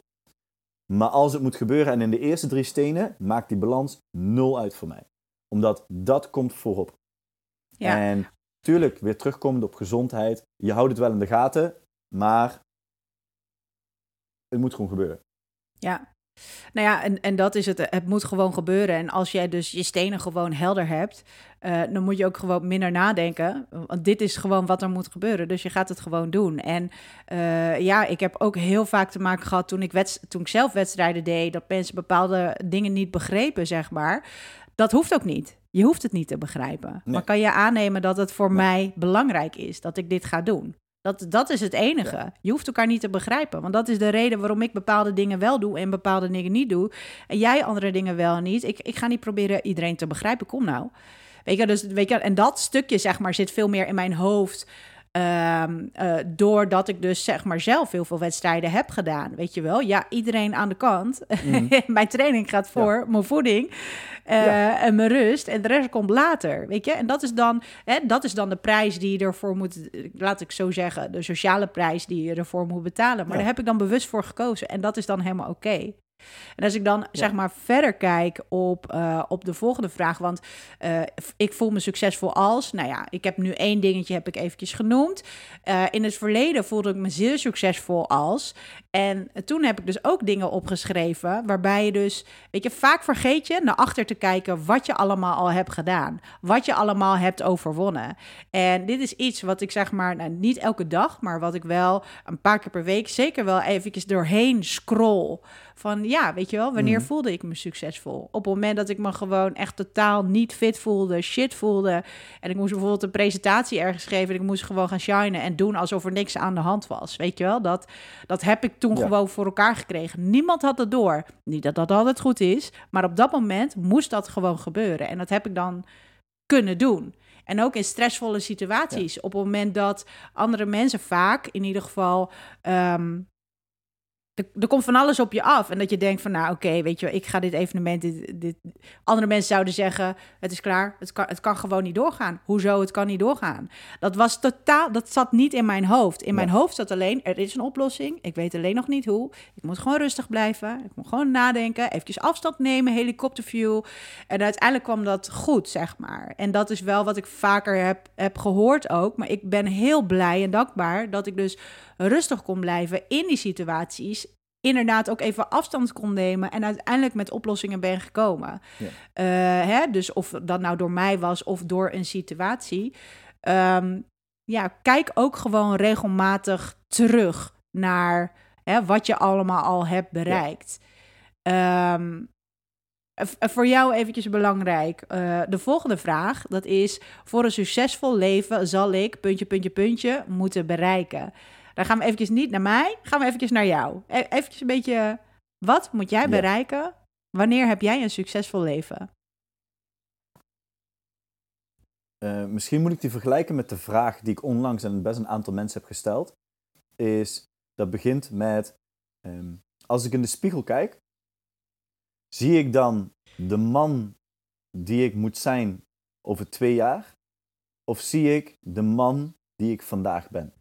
Maar als het moet gebeuren en in de eerste drie stenen, maakt die balans nul uit voor mij. Omdat dat komt voorop. Ja. En tuurlijk, weer terugkomend op gezondheid. Je houdt het wel in de gaten, maar het moet gewoon gebeuren. Ja, nou ja, en, en dat is het. Het moet gewoon gebeuren. En als jij dus je stenen gewoon helder hebt, uh, dan moet je ook gewoon minder nadenken. Want dit is gewoon wat er moet gebeuren. Dus je gaat het gewoon doen. En uh, ja, ik heb ook heel vaak te maken gehad toen ik, toen ik zelf wedstrijden deed, dat mensen bepaalde dingen niet begrepen, zeg maar. Dat hoeft ook niet. Je hoeft het niet te begrijpen. Maar kan je aannemen dat het voor mij belangrijk is dat ik dit ga doen? Dat, dat is het enige. Je hoeft elkaar niet te begrijpen. Want dat is de reden waarom ik bepaalde dingen wel doe en bepaalde dingen niet doe. En jij andere dingen wel en niet. Ik, ik ga niet proberen iedereen te begrijpen. Kom nou. Weet je, dus, weet je, en dat stukje, zeg maar, zit veel meer in mijn hoofd. Um, uh, doordat ik dus zeg maar zelf heel veel wedstrijden heb gedaan. Weet je wel, ja, iedereen aan de kant. Mm. mijn training gaat voor mijn voeding uh, en mijn rust. En de rest komt later. Weet je, en dat is dan, hè, dat is dan de prijs die je ervoor moet, laat ik zo zeggen, de sociale prijs die je ervoor moet betalen. Maar daar heb ik dan bewust voor gekozen. En dat is dan helemaal oké. En als ik dan zeg maar verder kijk op, uh, op de volgende vraag, want uh, ik voel me succesvol als, nou ja, ik heb nu één dingetje heb ik eventjes genoemd. Uh, in het verleden voelde ik me zeer succesvol als. En toen heb ik dus ook dingen opgeschreven waarbij je dus, weet je, vaak vergeet je naar achter te kijken wat je allemaal al hebt gedaan, wat je allemaal hebt overwonnen. En dit is iets wat ik zeg maar, nou, niet elke dag, maar wat ik wel een paar keer per week zeker wel eventjes doorheen scroll. Van ja, weet je wel, wanneer mhm. voelde ik me succesvol? Op het moment dat ik me gewoon echt totaal niet fit voelde, shit voelde. En ik moest bijvoorbeeld een presentatie ergens geven. En ik moest gewoon gaan shinen en doen alsof er niks aan de hand was. Weet je wel, dat, dat heb ik toen gewoon voor elkaar gekregen. Niemand had het door. Niet dat dat altijd goed is, maar op dat moment moest dat gewoon gebeuren. En dat heb ik dan kunnen doen. En ook in stressvolle situaties. Op het moment dat andere mensen vaak, in ieder geval, ehm, er, komt van alles op je af. En dat je denkt van, nou oké, weet je, ik ga dit evenement... Dit, dit, Andere mensen zouden zeggen, het is klaar, het kan, het kan gewoon niet doorgaan. Hoezo, het kan niet doorgaan? Dat was totaal, dat zat niet in mijn hoofd. In mijn hoofd zat alleen, er is een oplossing. Ik weet alleen nog niet hoe. Ik moet gewoon rustig blijven. Ik moet gewoon nadenken, eventjes afstand nemen, helikopterview. En uiteindelijk kwam dat goed, zeg maar. En dat is wel wat ik vaker heb, heb gehoord ook. Maar ik ben heel blij en dankbaar dat ik dus rustig kon blijven in die situaties. Inderdaad ook even afstand kon nemen en uiteindelijk met oplossingen ben gekomen. Ja. Uh, hè, dus of dat nou door mij was of door een situatie. Um, ja, kijk ook gewoon regelmatig terug naar hè, wat je allemaal al hebt bereikt. Ja. Um, voor jou eventjes belangrijk. Uh, de volgende vraag, dat is... voor een succesvol leven zal ik, puntje, puntje, puntje, moeten bereiken. Dan gaan we eventjes niet naar mij, gaan we eventjes naar jou. E eventjes een beetje, wat moet jij bereiken? Wanneer heb jij een succesvol leven? Uh, misschien moet ik die vergelijken met de vraag die ik onlangs aan best een aantal mensen heb gesteld. Is, dat begint met, um, als ik in de spiegel kijk, zie ik dan de man die ik moet zijn over twee jaar? Of zie ik de man die ik vandaag ben?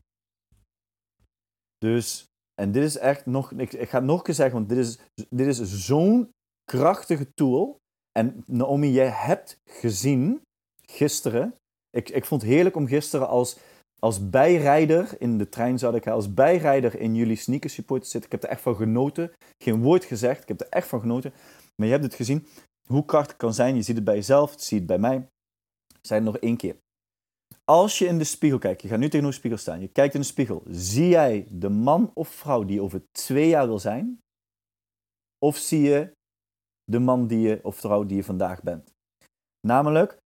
Dus, en dit is echt nog, ik, ga het nog een keer zeggen, want dit is, dit is zo'n krachtige tool. En Naomi, jij hebt gezien gisteren, ik, ik vond het heerlijk om gisteren als, als bijrijder in de trein zat ik, als bijrijder in jullie sneaker support te zitten. Ik heb er echt van genoten. Geen woord gezegd, ik heb er echt van genoten. Maar je hebt het gezien, hoe krachtig kan zijn. Je ziet het bij jezelf, je ziet het bij mij. Het nog één keer. Als je in de spiegel kijkt, je gaat nu tegen een spiegel staan, je kijkt in de spiegel, zie jij de man of vrouw die over twee jaar wil zijn? Of zie je de man die je, of vrouw die je vandaag bent? Namelijk,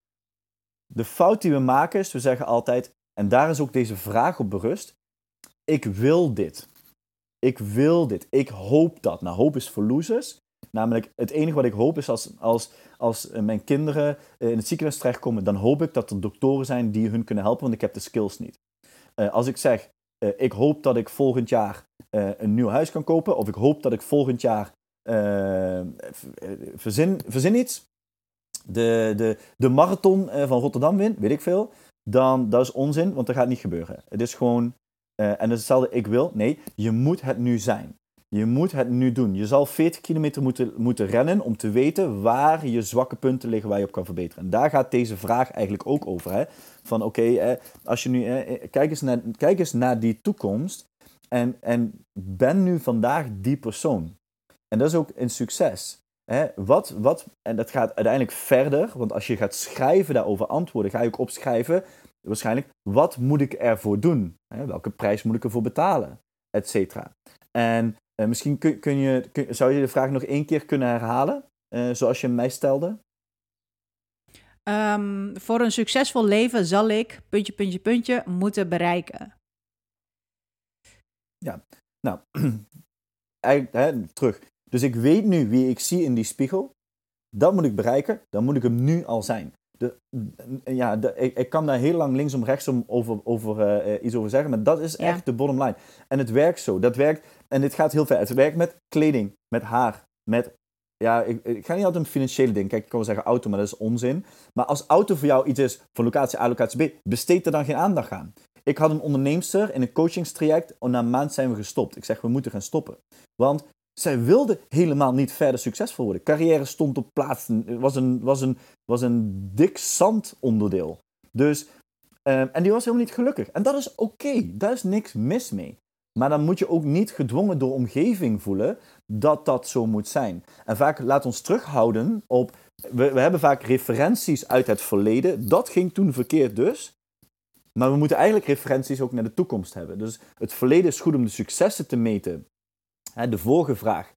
de fout die we maken is, we zeggen altijd, en daar is ook deze vraag op berust, ik wil dit. Ik wil dit. Ik hoop dat. Nou, hoop is voor losers. Namelijk, het enige wat ik hoop is als, als, als eh, mijn kinderen eh, in het ziekenhuis terechtkomen, dan hoop ik dat er doktoren zijn die hun kunnen helpen, want ik heb de skills niet. Uh, als ik zeg, ik hoop dat ik volgend jaar een nieuw huis kan kopen, of ik hoop dat ik volgend jaar verzin, verzin iets, de, de, de marathon van Rotterdam win, weet ik veel, dan dat is onzin, want dat gaat niet gebeuren. Het is gewoon, en het is hetzelfde, ik wil, nee, je moet het nu zijn. Je moet het nu doen. Je zal 40 kilometer moeten, moeten rennen om te weten waar je zwakke punten liggen waar je op kan verbeteren. En daar gaat deze vraag eigenlijk ook over. Hè? Van oké, als je nu, kijk, eens naar, kijk eens naar die toekomst en, en ben nu vandaag die persoon. En dat is ook een succes. Hè? Wat, wat, en dat gaat uiteindelijk verder, want als je gaat schrijven daarover antwoorden, ga je ook opschrijven waarschijnlijk wat moet ik ervoor doen? Hè? Welke prijs moet ik ervoor betalen? Etcetera. En uh, misschien kun, kun je, kun, zou je de vraag nog één keer kunnen herhalen, uh, zoals je mij stelde? Um, voor een succesvol leven zal ik, puntje, puntje, puntje, moeten bereiken. Ja, nou, eigenlijk, hè, terug. Dus ik weet nu wie ik zie in die spiegel. Dat moet ik bereiken, dan moet ik hem nu al zijn. De, ja, de, ik, ik, kan daar heel lang linksom rechtsom over, over uh, iets over zeggen, maar dat is ja. echt de bottom line. En het werkt zo. Dat werkt, en dit gaat heel ver. Het werkt met kleding, met haar, met ja, ik, ik, ga niet altijd een financiële ding. Kijk, ik kan wel zeggen auto, maar dat is onzin. Maar als auto voor jou iets is van locatie A, locatie B, besteed er dan geen aandacht aan. Ik had een onderneemster in een coachingstraject en na een maand zijn we gestopt. Ik zeg, we moeten gaan stoppen. Want zij wilde helemaal niet verder succesvol worden. Carrière stond op plaats. Was een, was een, was een dik zandonderdeel. Dus, um, en die was helemaal niet gelukkig. En dat is oké. Daar is niks mis mee. Maar dan moet je ook niet gedwongen door omgeving voelen dat dat zo moet zijn. En vaak laat ons terughouden op. We, we hebben vaak referenties uit het verleden. Dat ging toen verkeerd dus. Maar we moeten eigenlijk referenties ook naar de toekomst hebben. Dus het verleden is goed om de successen te meten. De vorige vraag.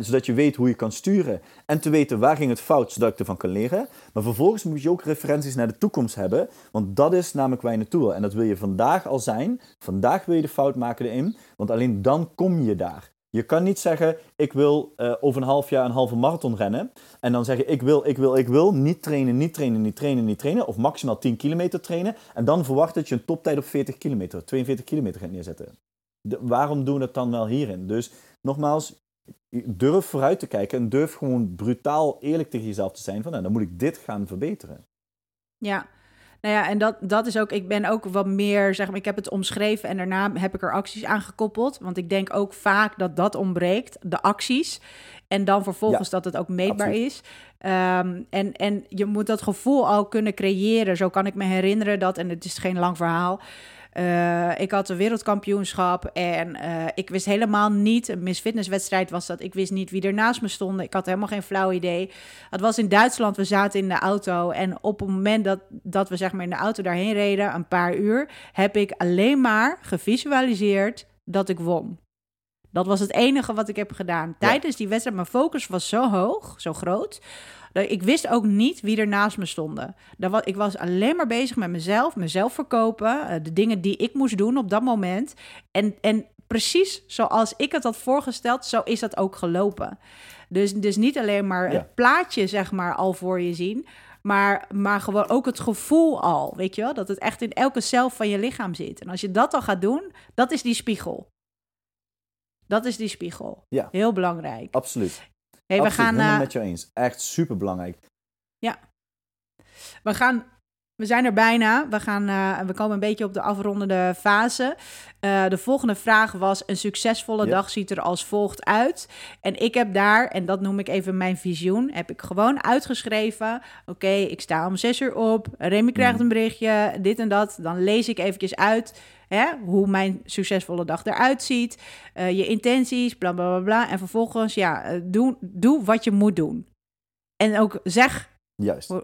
zodat je weet hoe je kan sturen. En te weten waar ging het fout, zodat ik ervan kan leren. Maar vervolgens moet je ook referenties naar de toekomst hebben. Want dat is namelijk waar je. En dat wil je vandaag al zijn. Vandaag wil je de fout maken erin. Want alleen dan kom je daar. Je kan niet zeggen, ik wil uh, over een half jaar een halve marathon rennen. En dan zeggen, ik wil, ik wil, ik wil. Niet trainen, niet trainen, niet trainen, niet trainen. Of maximaal 10 kilometer trainen. En dan verwacht dat je een toptijd op 40 kilometer, 42 kilometer gaat neerzetten. Waarom doen we dat dan wel hierin? Dus nogmaals, durf vooruit te kijken. En durf gewoon brutaal eerlijk tegen jezelf te zijn. Van, nou, dan moet ik dit gaan verbeteren. Ja, nou ja, en dat, dat is ook, ik ben ook wat meer, zeg maar, ik heb het omschreven en daarna heb ik er acties aan gekoppeld. Want ik denk ook vaak dat dat ontbreekt, de acties. En dan vervolgens dat het ook meetbaar is. Um, en, en je moet dat gevoel al kunnen creëren. Zo kan ik me herinneren dat, en het is geen lang verhaal. Uh, ik had een wereldkampioenschap en uh, ik wist helemaal niet, een Miss Fitnesswedstrijd was dat, ik wist niet wie er naast me stond. Ik had helemaal geen flauw idee. Het was in Duitsland, we zaten in de auto en op het moment dat, dat we zeg maar in de auto daarheen reden, een paar uur, heb ik alleen maar gevisualiseerd dat ik won. Dat was het enige wat ik heb gedaan. Tijdens die wedstrijd, mijn focus was zo hoog, zo groot, ik wist ook niet wie er naast me stonden. Ik was alleen maar bezig met mezelf, mezelf verkopen, eh, de dingen die ik moest doen op dat moment. En, en precies zoals ik het had voorgesteld, zo is dat ook gelopen. Dus, dus niet alleen maar het plaatje, zeg maar, al voor je zien. Maar, maar gewoon ook het gevoel al, weet je wel? Dat het echt in elke cel van je lichaam zit. En als je dat al gaat doen, dat is die spiegel. Dat is die spiegel. Ja. Heel belangrijk. Absoluut. Hey, we gaan, helemaal uh, met je eens. Echt super belangrijk. Ja. We gaan we zijn er bijna. We, gaan, uh, we komen een beetje op de afrondende fase. Uh, de volgende vraag was: Een succesvolle yep. dag ziet er als volgt uit. En ik heb daar, en dat noem ik even mijn visioen, heb ik gewoon uitgeschreven. Oké, okay, ik sta om zes uur op. Remy krijgt mm. een berichtje, dit en dat. Dan lees ik eventjes uit hè, hoe mijn succesvolle dag eruit ziet. Uh, je intenties, bla bla bla bla. En vervolgens, ja, doe, doe wat je moet doen. En ook zeg. Juist.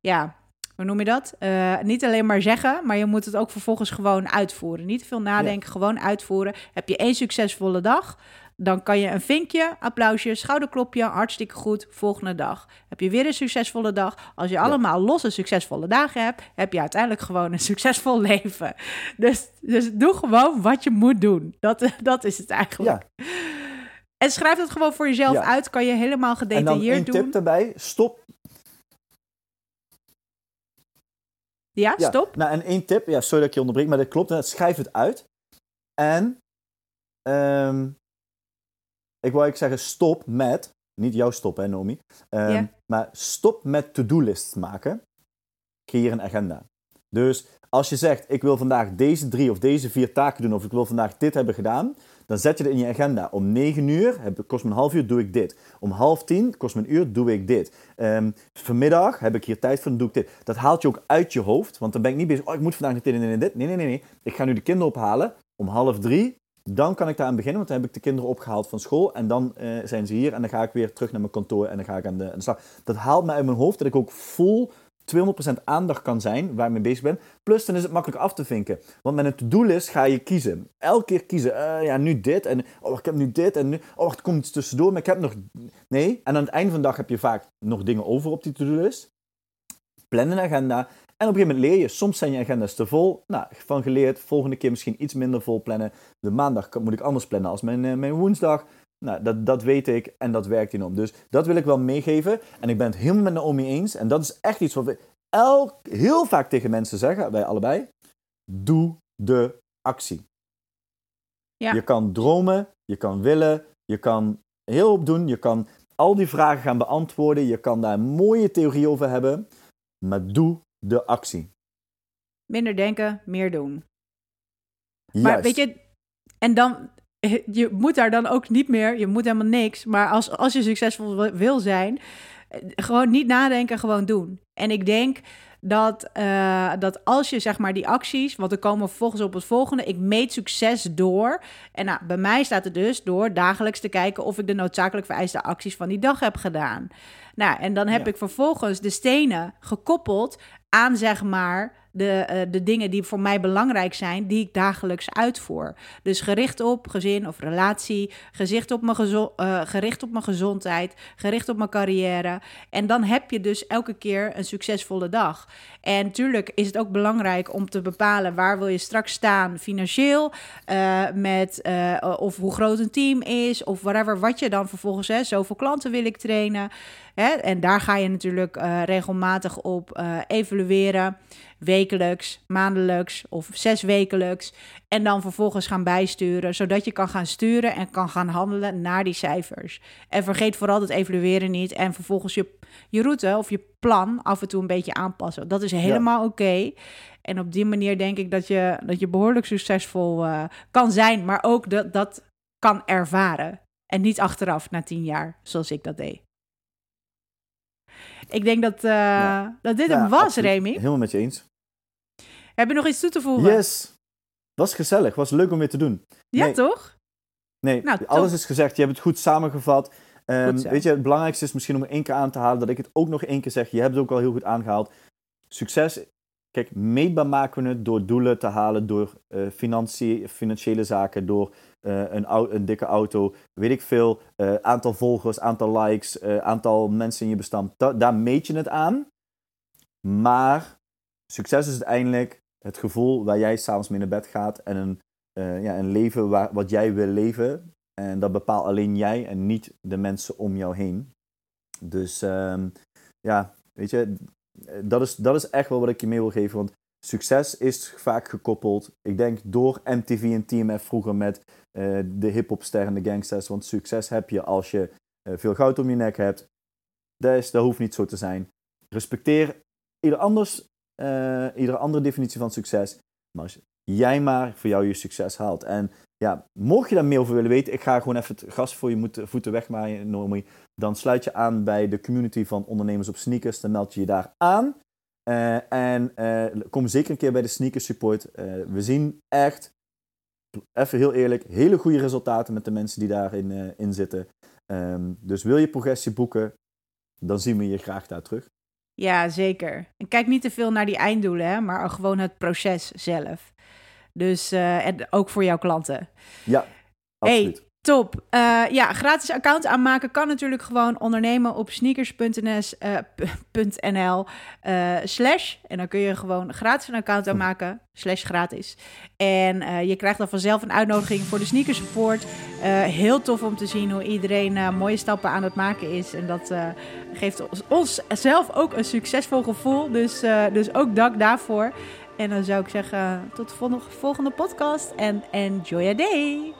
ja, hoe noem je dat? Uh, niet alleen maar zeggen, maar je moet het ook vervolgens gewoon uitvoeren. Niet veel nadenken, ja. gewoon uitvoeren. Heb je één succesvolle dag, dan kan je een vinkje, applausje, schouderklopje, hartstikke goed, volgende dag. Heb je weer een succesvolle dag. Als je allemaal losse succesvolle dagen hebt, heb je uiteindelijk gewoon een succesvol leven. Dus, dus doe gewoon wat je moet doen. Dat, dat is het eigenlijk. Ja. En schrijf het gewoon voor jezelf Ja. uit. Kan je helemaal En dan gedetailleerd één doen. tip erbij. Stop. Ja, Ja, stop. Nou, en één tip. Ja, sorry dat ik je onderbreek, maar dat klopt. Schrijf het uit. En ehm, ik wou ik zeggen stop met, niet jouw stop hè Nomi, Ehm, maar stop met to-do-lists maken. Creëer een agenda. Dus als je zegt, ik wil vandaag deze drie of deze vier taken doen, of ik wil vandaag dit hebben gedaan, dan zet je het in je agenda. Om 9 uur, heb, kost me een half uur, doe ik dit. Om half tien, kost me een uur, doe ik dit. Ehm, vanmiddag heb ik hier tijd voor, dan doe ik dit. Dat haalt je ook uit je hoofd, want dan ben ik niet bezig, oh, ik moet vandaag dit, dit en dit. Nee, nee, nee, nee. Ik ga nu de kinderen ophalen om half drie. Dan kan ik daaraan beginnen, want dan heb ik de kinderen opgehaald van school. En dan eh, zijn ze hier en dan ga ik weer terug naar mijn kantoor en dan ga ik aan de, aan slag. Dat haalt me uit mijn hoofd dat ik ook vol 200% aandacht kan zijn waar ik mee bezig ben. Plus dan is het makkelijk af te vinken. Want met een to-do-list ga je kiezen. Elke keer kiezen. eh, ja, nu dit. En oh, ik heb nu dit. En nu, oh, er komt iets tussendoor. Maar ik heb nog... Nee. En aan het einde van de dag heb je vaak nog dingen over op die to-do-list. Plan een agenda. En op een gegeven moment leer je. Soms zijn je agendas te vol. Nou, van geleerd. Volgende keer misschien iets minder vol plannen. De maandag moet ik anders plannen als mijn, eh, mijn woensdag. Nou, dat, dat weet ik en dat werkt hierom. Dus dat wil ik wel meegeven. En ik ben het helemaal met Naomi eens. En dat is echt iets wat we elk, heel vaak tegen mensen zeggen, wij allebei. Doe de actie. Ja. Je kan dromen, je kan willen, je kan heel hoop doen. Je kan al die vragen gaan beantwoorden. Je kan daar een mooie theorie over hebben. Maar doe de actie. Minder denken, meer doen. Juist. Maar weet je, en dan, je moet daar dan ook niet meer, je moet helemaal niks. Maar als, als je succesvol wil- wil zijn, eh, gewoon niet nadenken, gewoon doen. En ik denk dat, eh, dat als je zeg maar die acties, want er komen vervolgens op het volgende, ik meet succes door. En nou, bij mij staat het dus door dagelijks te kijken of ik de noodzakelijk vereiste acties van die dag heb gedaan. Nou, en dan heb Ja. ik vervolgens de stenen gekoppeld aan zeg maar de, eh, de dingen die voor mij belangrijk zijn, die ik dagelijks uitvoer. Dus gericht op gezin of relatie, gericht op mijn, gezo- eh, gericht op mijn gezondheid, gericht op mijn carrière. En dan heb je dus elke keer een succesvolle dag. En natuurlijk is het ook belangrijk om te bepalen waar wil je straks staan financieel, eh, met, of hoe groot een team is, of whatever, wat je dan vervolgens, hè, zoveel klanten wil ik trainen. Hè? En daar ga je natuurlijk regelmatig op evalueren. Wekelijks, maandelijks of zes wekelijks. En dan vervolgens gaan bijsturen, zodat je kan gaan sturen en kan gaan handelen naar die cijfers. En vergeet vooral het evalueren niet. En vervolgens je, je route of je plan af en toe een beetje aanpassen. Dat is helemaal oké. En op die manier denk ik dat je, dat je behoorlijk succesvol eh, kan zijn, maar ook dat, dat kan ervaren. En niet achteraf na tien jaar, zoals ik dat deed. Ik denk dat, eh, Ja. dat dit Ja, hem was, absoluut. Remy. Helemaal met je eens. Heb je nog iets toe te voegen? Yes. Was gezellig. Was leuk om weer te doen. Ja, Nee. toch? Nee, Nou, top. alles is gezegd. Je hebt het goed samengevat. Ehm, Goed weet je, het belangrijkste is misschien om één keer aan te halen dat ik het ook nog één keer zeg. Je hebt het ook al heel goed aangehaald. Succes, kijk, meetbaar maken we het door doelen te halen, door eh, financie- financiële zaken, door eh, een, een dikke auto, weet ik veel, eh, aantal volgers, aantal likes, aantal mensen in je bestand. Da- daar meet je het aan. Maar succes is uiteindelijk het gevoel waar jij s'avonds mee naar bed gaat en een, eh, ja, een leven waar, wat jij wil leven. En dat bepaalt alleen jij en niet de mensen om jou heen. Dus ehm, ja, weet je, dat is, dat is echt wel wat ik je mee wil geven. Want succes is vaak gekoppeld, ik denk door MTV en TMF vroeger met eh, de hip-hopsterren en de gangsters. Want succes heb je als je eh, veel goud om je nek hebt. Dat, is, dat hoeft niet zo te zijn. Respecteer ieder, anders, eh, iedere andere definitie van succes. Maar als jij maar voor jou je succes haalt. En ja, mocht je daar meer over willen weten, ik ga gewoon even het gas voor je voeten wegmaaien, Nomi. Dan sluit je aan bij de community van ondernemers op sneakers. Dan meld je je daar aan. Eh, en eh, kom zeker een keer bij de sneakers support. We zien echt, even heel eerlijk, hele goede resultaten met de mensen die daarin in zitten. Ehm, dus wil je progressie boeken, dan zien we je graag daar terug. Ja, zeker. En kijk niet te veel naar die einddoelen, hè, maar gewoon het proces zelf. Dus, eh, en ook voor jouw klanten. Ja, absoluut. Hey, Top. Uh, ja, gratis account aanmaken kan natuurlijk gewoon ondernemen op sneakers.nl uh, slash. En dan kun je gewoon gratis een account aanmaken, slash gratis. En uh, je krijgt dan vanzelf een uitnodiging voor de sneaker support. heel tof om te zien hoe iedereen mooie stappen aan het maken is. En dat geeft ons, ons, zelf ook een succesvol gevoel. Dus, dus ook dank daarvoor. En dan zou ik zeggen, tot de volgende podcast en enjoy your day.